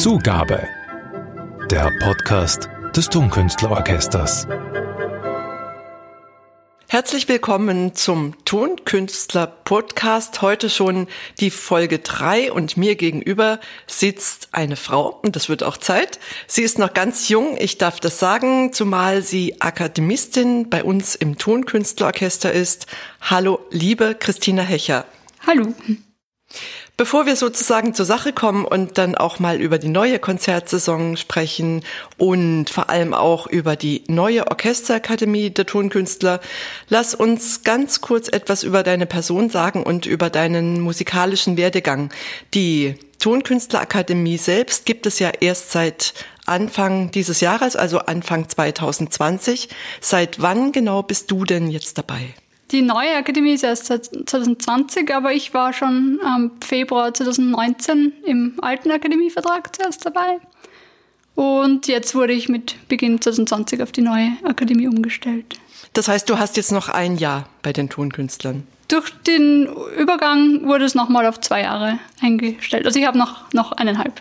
Zugabe. Der Podcast des Tonkünstlerorchesters. Herzlich willkommen zum Tonkünstler Podcast. Heute schon die Folge drei und mir gegenüber sitzt eine Frau und das wird auch Zeit. Sie ist noch ganz jung, ich darf das sagen, zumal sie Akademistin bei uns im Tonkünstlerorchester ist. Hallo, liebe Christina Hecher. Hallo. Bevor wir sozusagen zur Sache kommen und dann auch mal über die neue Konzertsaison sprechen und vor allem auch über die neue Orchesterakademie der Tonkünstler, lass uns ganz kurz etwas über deine Person sagen und über deinen musikalischen Werdegang. Die Tonkünstlerakademie selbst gibt es ja erst seit Anfang dieses Jahres, also Anfang 2020. Seit wann genau bist du denn jetzt dabei? Die neue Akademie ist erst seit 2020, aber ich war schon am Februar 2019 im alten Akademievertrag zuerst dabei. Und jetzt wurde ich mit Beginn 2020 auf die neue Akademie umgestellt. Das heißt, du hast jetzt noch ein Jahr bei den Tonkünstlern. Durch den Übergang wurde es nochmal auf zwei Jahre eingestellt. Also ich habe noch, noch eineinhalb.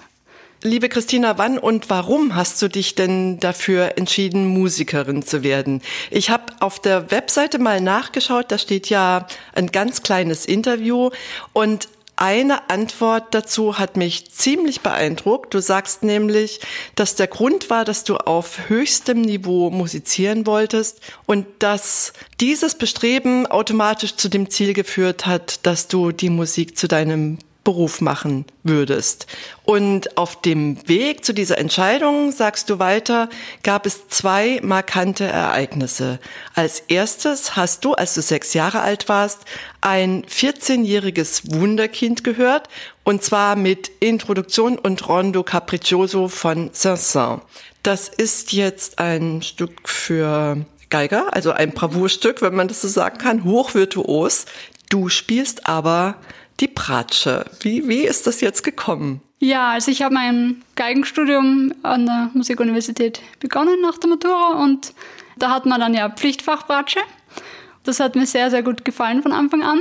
Liebe Christina, wann und warum hast du dich denn dafür entschieden, Musikerin zu werden? Ich habe auf der Webseite mal nachgeschaut, da steht ja ein ganz kleines Interview und eine Antwort dazu hat mich ziemlich beeindruckt. Du sagst nämlich, dass der Grund war, dass du auf höchstem Niveau musizieren wolltest und dass dieses Bestreben automatisch zu dem Ziel geführt hat, dass du die Musik zu deinem Beruf machen würdest. Und auf dem Weg zu dieser Entscheidung, sagst du weiter, gab es zwei markante Ereignisse. Als erstes hast du, als du sechs Jahre alt warst, ein 14-jähriges Wunderkind gehört, und zwar mit Introduktion und Rondo Capriccioso von Saint-Saëns. Das ist jetzt ein Stück für Geiger, also ein Bravourstück, wenn man das so sagen kann, hochvirtuos. Du spielst aber die Pratsche. Wie, wie ist das jetzt gekommen? Ja, also ich habe mein Geigenstudium an der Musikuniversität begonnen nach der Matura und da hat man dann ja Pflichtfach Pratsche. Das hat mir sehr, sehr gut gefallen von Anfang an.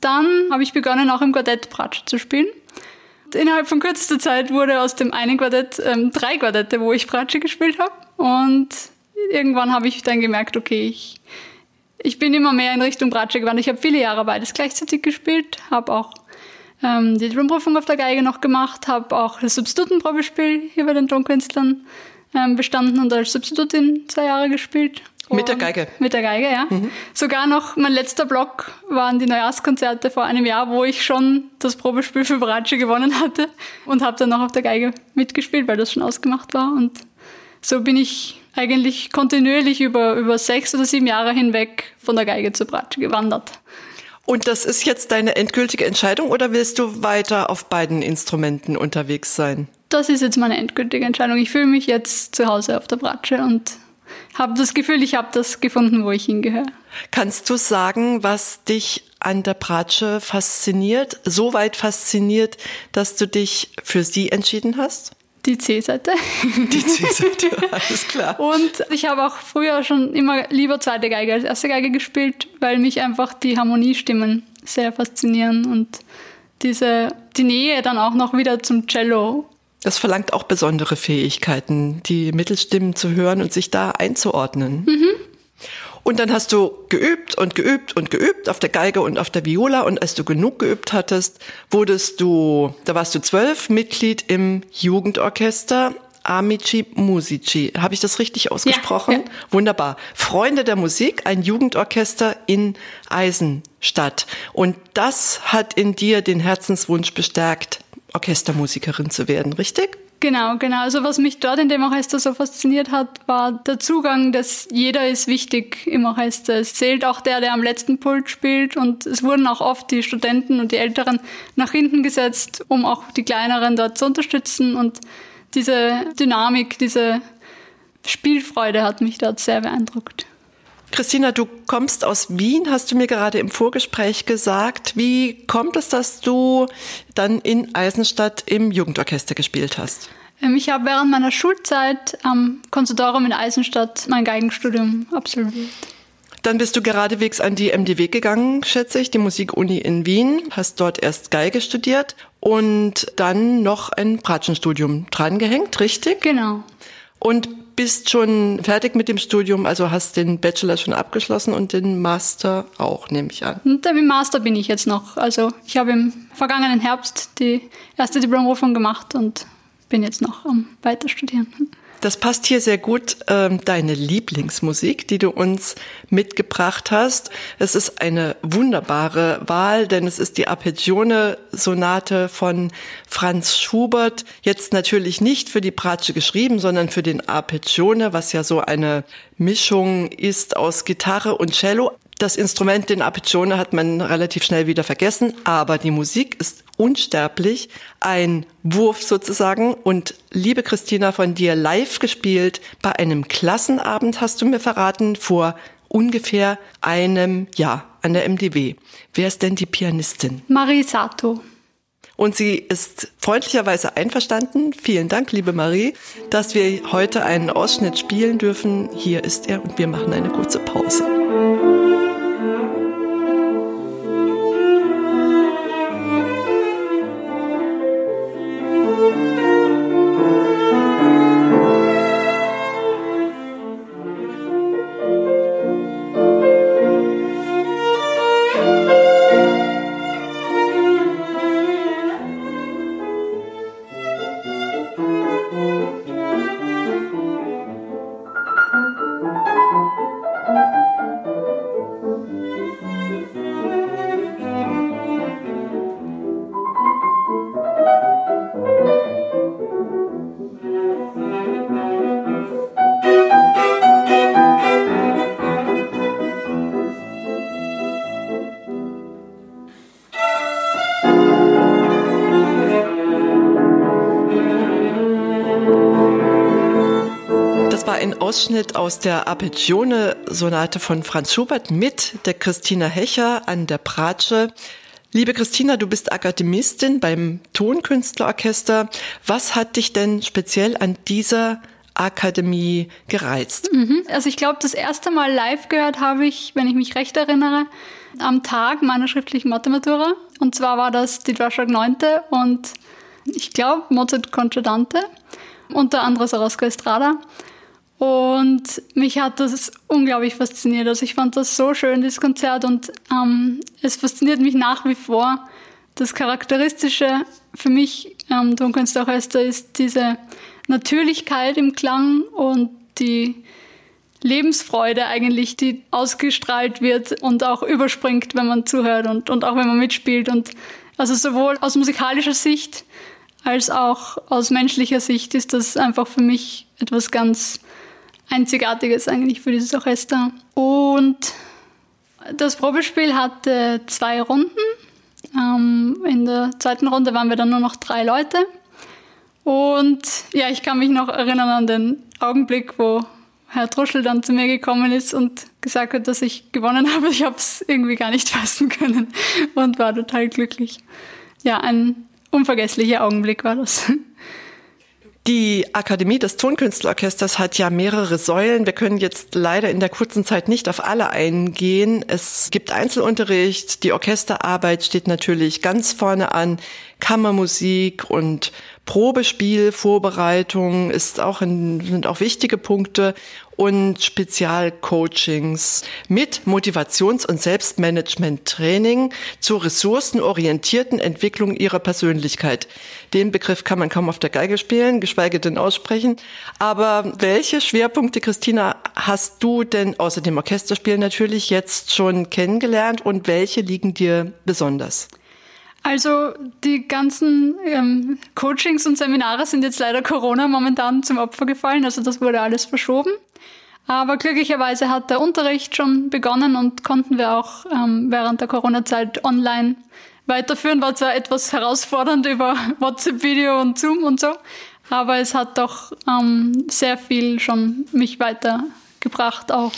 Dann habe ich begonnen, auch im Quartett Pratsche zu spielen. Innerhalb von kürzester Zeit wurde aus dem einen Quartett ähm, drei Quartette, wo ich Pratsche gespielt habe. Und irgendwann habe ich dann gemerkt, okay, ich ich bin immer mehr in Richtung Bratsche gewandert. Ich habe viele Jahre beides gleichzeitig gespielt, habe auch ähm, die Drumprüfung auf der Geige noch gemacht, habe auch das Substitutenprobespiel hier bei den Tonkünstlern ähm, bestanden und als Substitutin zwei Jahre gespielt. Mit der Geige? Mit der Geige, ja. Mhm. Sogar noch mein letzter Block waren die Neujahrskonzerte vor einem Jahr, wo ich schon das Probespiel für Bratsche gewonnen hatte und habe dann noch auf der Geige mitgespielt, weil das schon ausgemacht war. Und so bin ich eigentlich kontinuierlich über, über sechs oder sieben Jahre hinweg von der Geige zur Bratsche gewandert. Und das ist jetzt deine endgültige Entscheidung oder willst du weiter auf beiden Instrumenten unterwegs sein? Das ist jetzt meine endgültige Entscheidung. Ich fühle mich jetzt zu Hause auf der Bratsche und habe das Gefühl, ich habe das gefunden, wo ich hingehöre. Kannst du sagen, was dich an der Bratsche fasziniert, so weit fasziniert, dass du dich für sie entschieden hast? Die C-Seite. Die C-Seite, alles klar. Und ich habe auch früher schon immer lieber zweite Geige als erste Geige gespielt, weil mich einfach die Harmoniestimmen sehr faszinieren und diese, die Nähe dann auch noch wieder zum Cello. Das verlangt auch besondere Fähigkeiten, die Mittelstimmen zu hören und sich da einzuordnen. Mhm. Und dann hast du geübt und geübt und geübt auf der Geige und auf der Viola. Und als du genug geübt hattest, wurdest du, da warst du zwölf, Mitglied im Jugendorchester Amici Musici. Habe ich das richtig ausgesprochen? Ja, ja. Wunderbar. Freunde der Musik, ein Jugendorchester in Eisenstadt. Und das hat in dir den Herzenswunsch bestärkt, Orchestermusikerin zu werden, richtig? Genau, genau. Also was mich dort in dem Orchester so fasziniert hat, war der Zugang, dass jeder ist wichtig im Orchester. Es zählt auch der, der am letzten Pult spielt und es wurden auch oft die Studenten und die Älteren nach hinten gesetzt, um auch die Kleineren dort zu unterstützen und diese Dynamik, diese Spielfreude hat mich dort sehr beeindruckt. Christina, du kommst aus Wien, hast du mir gerade im Vorgespräch gesagt. Wie kommt es, dass du dann in Eisenstadt im Jugendorchester gespielt hast? Ähm, ich habe während meiner Schulzeit am Konservatorium in Eisenstadt mein Geigenstudium absolviert. Dann bist du geradewegs an die MDW gegangen, schätze ich, die Musikuni in Wien, hast dort erst Geige studiert und dann noch ein Bratschenstudium drangehängt, richtig? Genau. Und bist schon fertig mit dem Studium, also hast den Bachelor schon abgeschlossen und den Master auch, nehme ich an. Und im Master bin ich jetzt noch. Also ich habe im vergangenen Herbst die erste Diplomprüfung gemacht und bin jetzt noch am Weiterstudieren. Das passt hier sehr gut, ähm, deine Lieblingsmusik, die du uns mitgebracht hast. Es ist eine wunderbare Wahl, denn es ist die Arpeggione-Sonate von Franz Schubert. Jetzt natürlich nicht für die Bratsche geschrieben, sondern für den Arpeggione, was ja so eine Mischung ist aus Gitarre und Cello. Das Instrument, den Arpeggione, hat man relativ schnell wieder vergessen, aber die Musik ist unsterblich, ein Wurf sozusagen. Und liebe Christina, von dir live gespielt bei einem Klassenabend, hast du mir verraten, vor ungefähr einem Jahr an der MDW. Wer ist denn die Pianistin? Marie Sato. Und sie ist freundlicherweise einverstanden. Vielen Dank, liebe Marie, dass wir heute einen Ausschnitt spielen dürfen. Hier ist er und wir machen eine kurze Pause. Ausschnitt aus der Arpeggione-Sonate von Franz Schubert mit der Christina Hecher an der Bratsche. Liebe Christina, du bist Akademistin beim Tonkünstlerorchester. Was hat dich denn speziell an dieser Akademie gereizt? Mhm. Also ich glaube, das erste Mal live gehört habe ich, wenn ich mich recht erinnere, am Tag meiner schriftlichen Mathematura. Und zwar war das die Dvorak 9. und ich glaube Mozart Concertante, unter anderem Sarasco Estrada. Und mich hat das unglaublich fasziniert. Also ich fand das so schön, dieses Konzert. Und ähm, es fasziniert mich nach wie vor. Das Charakteristische für mich ähm, Tonkünstorchester ist diese Natürlichkeit im Klang und die Lebensfreude eigentlich, die ausgestrahlt wird und auch überspringt, wenn man zuhört und, und auch wenn man mitspielt. Und also sowohl aus musikalischer Sicht als auch aus menschlicher Sicht ist das einfach für mich etwas ganz Einzigartiges eigentlich für dieses Orchester. Und das Probespiel hatte zwei Runden. Ähm, in der zweiten Runde waren wir dann nur noch drei Leute. Und ja, ich kann mich noch erinnern an den Augenblick, wo Herr Truschel dann zu mir gekommen ist und gesagt hat, dass ich gewonnen habe. Ich habe es irgendwie gar nicht fassen können und war total glücklich. Ja, ein unvergesslicher Augenblick war das. Die Akademie des Tonkünstlerorchesters hat ja mehrere Säulen. Wir können jetzt leider in der kurzen Zeit nicht auf alle eingehen. Es gibt Einzelunterricht, die Orchesterarbeit steht natürlich ganz vorne an, Kammermusik und Probespiel, Vorbereitung ist auch in, sind auch wichtige Punkte und Spezialcoachings mit Motivations- und Selbstmanagement-Training zur ressourcenorientierten Entwicklung ihrer Persönlichkeit. Den Begriff kann man kaum auf der Geige spielen, geschweige denn aussprechen. Aber welche Schwerpunkte, Christina, hast du denn außer dem Orchesterspiel natürlich jetzt schon kennengelernt und welche liegen dir besonders? Also die ganzen ähm, Coachings und Seminare sind jetzt leider Corona momentan zum Opfer gefallen. Also das wurde alles verschoben. Aber glücklicherweise hat der Unterricht schon begonnen und konnten wir auch ähm, während der Corona-Zeit online weiterführen. War zwar etwas herausfordernd über WhatsApp-Video und Zoom und so, aber es hat doch ähm, sehr viel schon mich weitergebracht auch.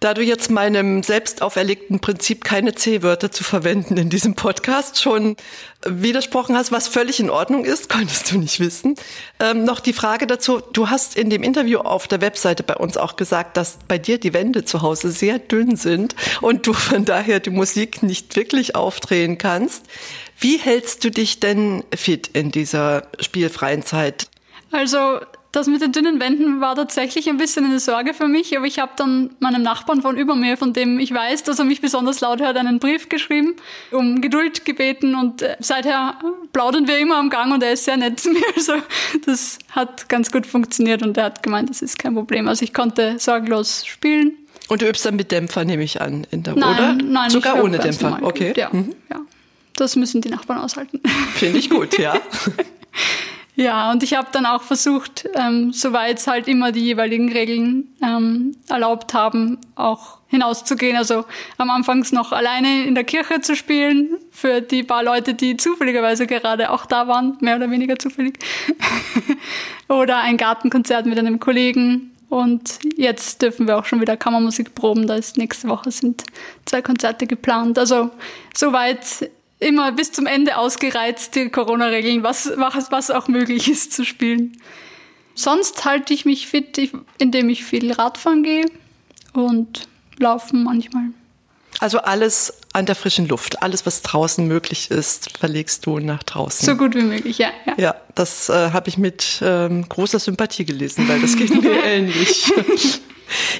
Da du jetzt meinem selbst auferlegten Prinzip, keine C-Wörter zu verwenden in diesem Podcast, schon widersprochen hast, was völlig in Ordnung ist, konntest du nicht wissen. Ähm, noch die Frage dazu, du hast in dem Interview auf der Webseite bei uns auch gesagt, dass bei dir die Wände zu Hause sehr dünn sind und du von daher die Musik nicht wirklich aufdrehen kannst. Wie hältst du dich denn fit in dieser spielfreien Zeit? Also das mit den dünnen Wänden war tatsächlich ein bisschen eine Sorge für mich, aber ich habe dann meinem Nachbarn von über mir, von dem ich weiß, dass er mich besonders laut hört, einen Brief geschrieben, um Geduld gebeten und äh, seither plaudern wir immer am Gang und er ist sehr nett zu mir. Also das hat ganz gut funktioniert und er hat gemeint, das ist kein Problem. Also ich konnte sorglos spielen. Und du übst dann mit Dämpfer, nehme ich an, in der, nein, oder? Nein, sogar ohne Dämpfer. Okay. Ja, mhm. ja, das müssen die Nachbarn aushalten. Finde ich gut, ja. Ja, und ich habe dann auch versucht, ähm, soweit es halt immer die jeweiligen Regeln ähm, erlaubt haben, auch hinauszugehen. Also am Anfangs noch alleine in der Kirche zu spielen, für die paar Leute, die zufälligerweise gerade auch da waren, mehr oder weniger zufällig. oder ein Gartenkonzert mit einem Kollegen. Und jetzt dürfen wir auch schon wieder Kammermusik proben. Da ist nächste Woche sind zwei Konzerte geplant. Also soweit immer bis zum Ende ausgereizt, die Corona-Regeln, was, was, was auch möglich ist zu spielen. Sonst halte ich mich fit, indem ich viel Radfahren gehe und laufen manchmal. Also alles an der frischen Luft, alles, was draußen möglich ist, verlegst du nach draußen. So gut wie möglich, ja. Ja, ja das äh, habe ich mit ähm, großer Sympathie gelesen, weil das geht mir ähnlich.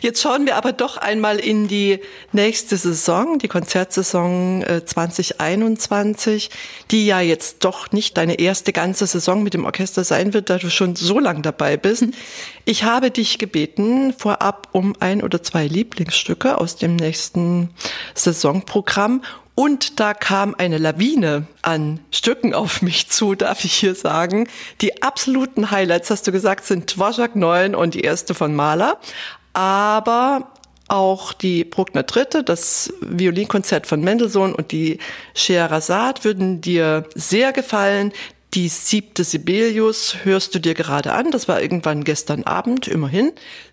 Jetzt schauen wir aber doch einmal in die nächste Saison, die Konzertsaison 2021, äh, die ja jetzt doch nicht deine erste ganze Saison mit dem Orchester sein wird, da du schon so lang dabei bist. Ich habe dich gebeten, vorab um ein oder zwei Lieblingsstücke aus dem nächsten Saisonprogramm und da kam eine Lawine an Stücken auf mich zu, darf ich hier sagen. Die absoluten Highlights, hast du gesagt, sind Dvorak 9 und die erste von Mahler aber auch die Bruckner Dritte, das Violinkonzert von Mendelssohn und die Scheherazade würden dir sehr gefallen. Die siebte Sibelius hörst du dir gerade an. Das war irgendwann gestern Abend, immerhin.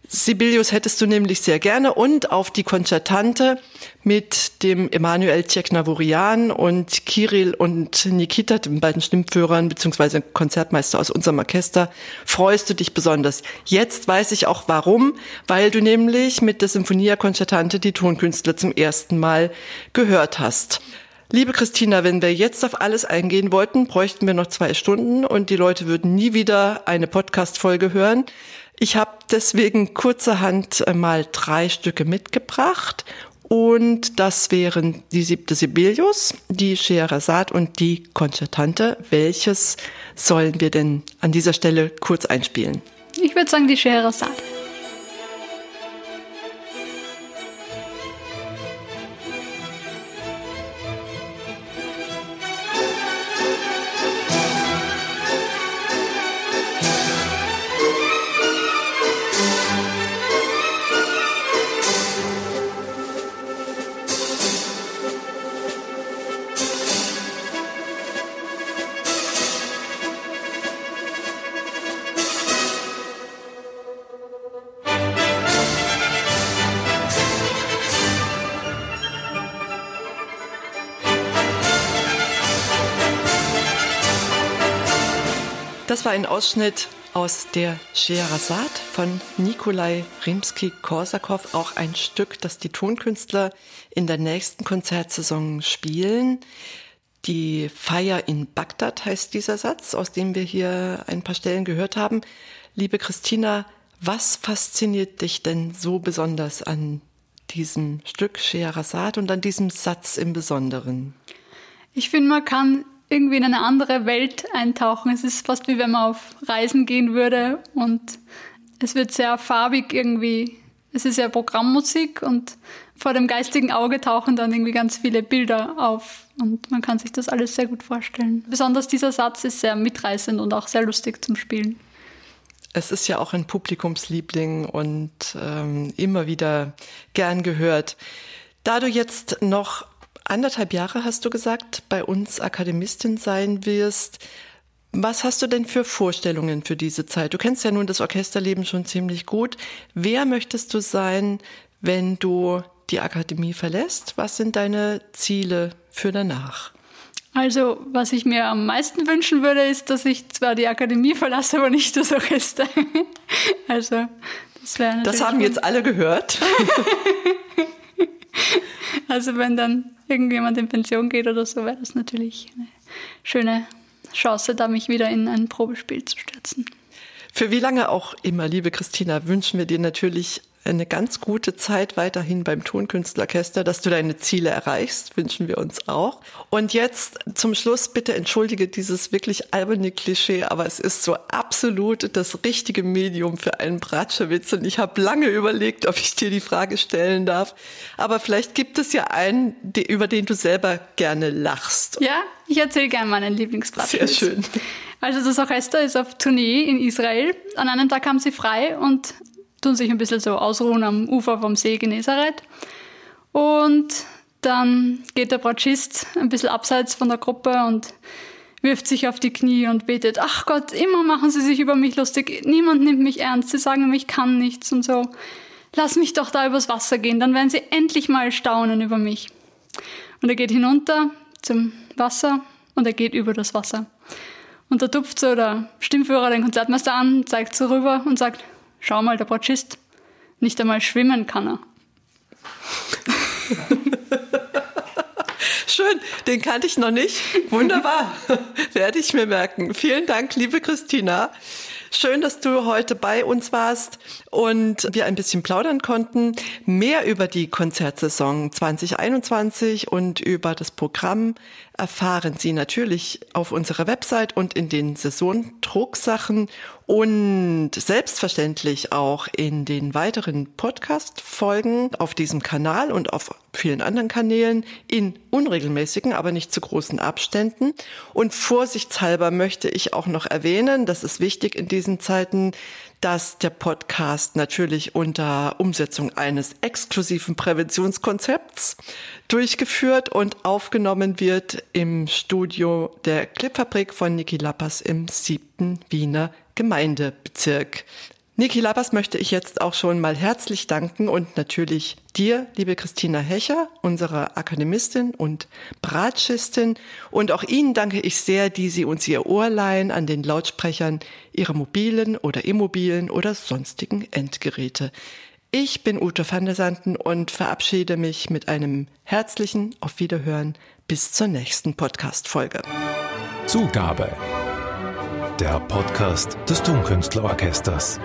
Sibelius hättest du nämlich sehr gerne und auf die Konzertante mit dem Emanuel Tcheknavurian und Kirill und Nikita, den beiden Stimmführern beziehungsweise Konzertmeister aus unserem Orchester, freust du dich besonders. Jetzt weiß ich auch warum, weil du nämlich mit der Symphonia Concertante die Tonkünstler zum ersten Mal gehört hast. Liebe Christina, wenn wir jetzt auf alles eingehen wollten, bräuchten wir noch zwei Stunden und die Leute würden nie wieder eine Podcast-Folge hören. Ich habe deswegen kurzerhand mal drei Stücke mitgebracht und das wären die siebte Sibelius, die Scheherazade und die Concertante. Welches sollen wir denn an dieser Stelle kurz einspielen? Ich würde sagen die Scheherazade. Das war ein Ausschnitt aus der Scheherazade von Nikolai Rimsky-Korsakow, auch ein Stück, das die Tonkünstler in der nächsten Konzertsaison spielen. Die Feier in Bagdad heißt dieser Satz, aus dem wir hier ein paar Stellen gehört haben. Liebe Christina, was fasziniert dich denn so besonders an diesem Stück Scheherazade und an diesem Satz im Besonderen? Ich finde, man kann irgendwie in eine andere Welt eintauchen. Es ist fast wie wenn man auf Reisen gehen würde und es wird sehr farbig irgendwie. Es ist ja Programmmusik und vor dem geistigen Auge tauchen dann irgendwie ganz viele Bilder auf und man kann sich das alles sehr gut vorstellen. Besonders dieser Satz ist sehr mitreißend und auch sehr lustig zum Spielen. Es ist ja auch ein Publikumsliebling und ähm, immer wieder gern gehört. Da du jetzt noch anderthalb Jahre, hast du gesagt, bei uns Akademistin sein wirst. Was hast du denn für Vorstellungen für diese Zeit? Du kennst ja nun das Orchesterleben schon ziemlich gut. Wer möchtest du sein, wenn du die Akademie verlässt? Was sind deine Ziele für danach? Also, was ich mir am meisten wünschen würde, ist, dass ich zwar die Akademie verlasse, aber nicht das Orchester. also, das wäre Das haben jetzt alle gehört. also, wenn dann irgendjemand in Pension geht oder so, wäre das natürlich eine schöne Chance, da mich wieder in ein Probespiel zu stürzen. Für wie lange auch immer, liebe Christina, wünschen wir dir natürlich eine ganz gute Zeit weiterhin beim Tonkünstlerorchester, dass du deine Ziele erreichst, wünschen wir uns auch. Und jetzt zum Schluss bitte entschuldige dieses wirklich alberne Klischee, aber es ist so absolut das richtige Medium für einen Bratschewitz und ich habe lange überlegt, ob ich dir die Frage stellen darf. Aber vielleicht gibt es ja einen, über den du selber gerne lachst. Ja, ich erzähle gerne meinen Lieblingsbratschewitz. Sehr schön. Also das Orchester ist auf Tournee in Israel. An einem Tag haben sie frei und tun sich ein bisschen so ausruhen am Ufer vom See Genezareth. Und dann geht der Bratschist ein bisschen abseits von der Gruppe und wirft sich auf die Knie und betet, ach Gott, immer machen sie sich über mich lustig, niemand nimmt mich ernst, sie sagen ich kann nichts und so. Lass mich doch da übers Wasser gehen, dann werden sie endlich mal staunen über mich. Und er geht hinunter zum Wasser und er geht über das Wasser. Und da tupft so der Stimmführer den Konzertmeister an, zeigt so rüber und sagt, Schau mal, der Bratschist, nicht einmal schwimmen kann er. Schön, den kannte ich noch nicht. Wunderbar, werde ich mir merken. Vielen Dank, liebe Christina. Schön, dass du heute bei uns warst und wir ein bisschen plaudern konnten. Mehr über die Konzertsaison 2021 und über das Programm erfahren Sie natürlich auf unserer Website und in den Saisondrucksachen und selbstverständlich auch in den weiteren Podcast-Folgen auf diesem Kanal und auf vielen anderen Kanälen in unregelmäßigen, aber nicht zu großen Abständen. Und vorsichtshalber möchte ich auch noch erwähnen, das ist wichtig in diesen Zeiten, dass der Podcast natürlich unter Umsetzung eines exklusiven Präventionskonzepts durchgeführt und aufgenommen wird im Studio der Clipfabrik von Niki Lappers im siebten Wiener Gemeindebezirk. Niki Lappers möchte ich jetzt auch schon mal herzlich danken und natürlich dir, liebe Christina Hecher, unserer Akademistin und Bratschistin. Und auch Ihnen danke ich sehr, die Sie uns Ihr Ohr leihen an den Lautsprechern Ihrer mobilen oder immobilen oder sonstigen Endgeräte. Ich bin Ute van der Sanden und verabschiede mich mit einem herzlichen Auf Wiederhören bis zur nächsten Podcast-Folge. Zugabe. Der Podcast des Tonkünstlerorchesters.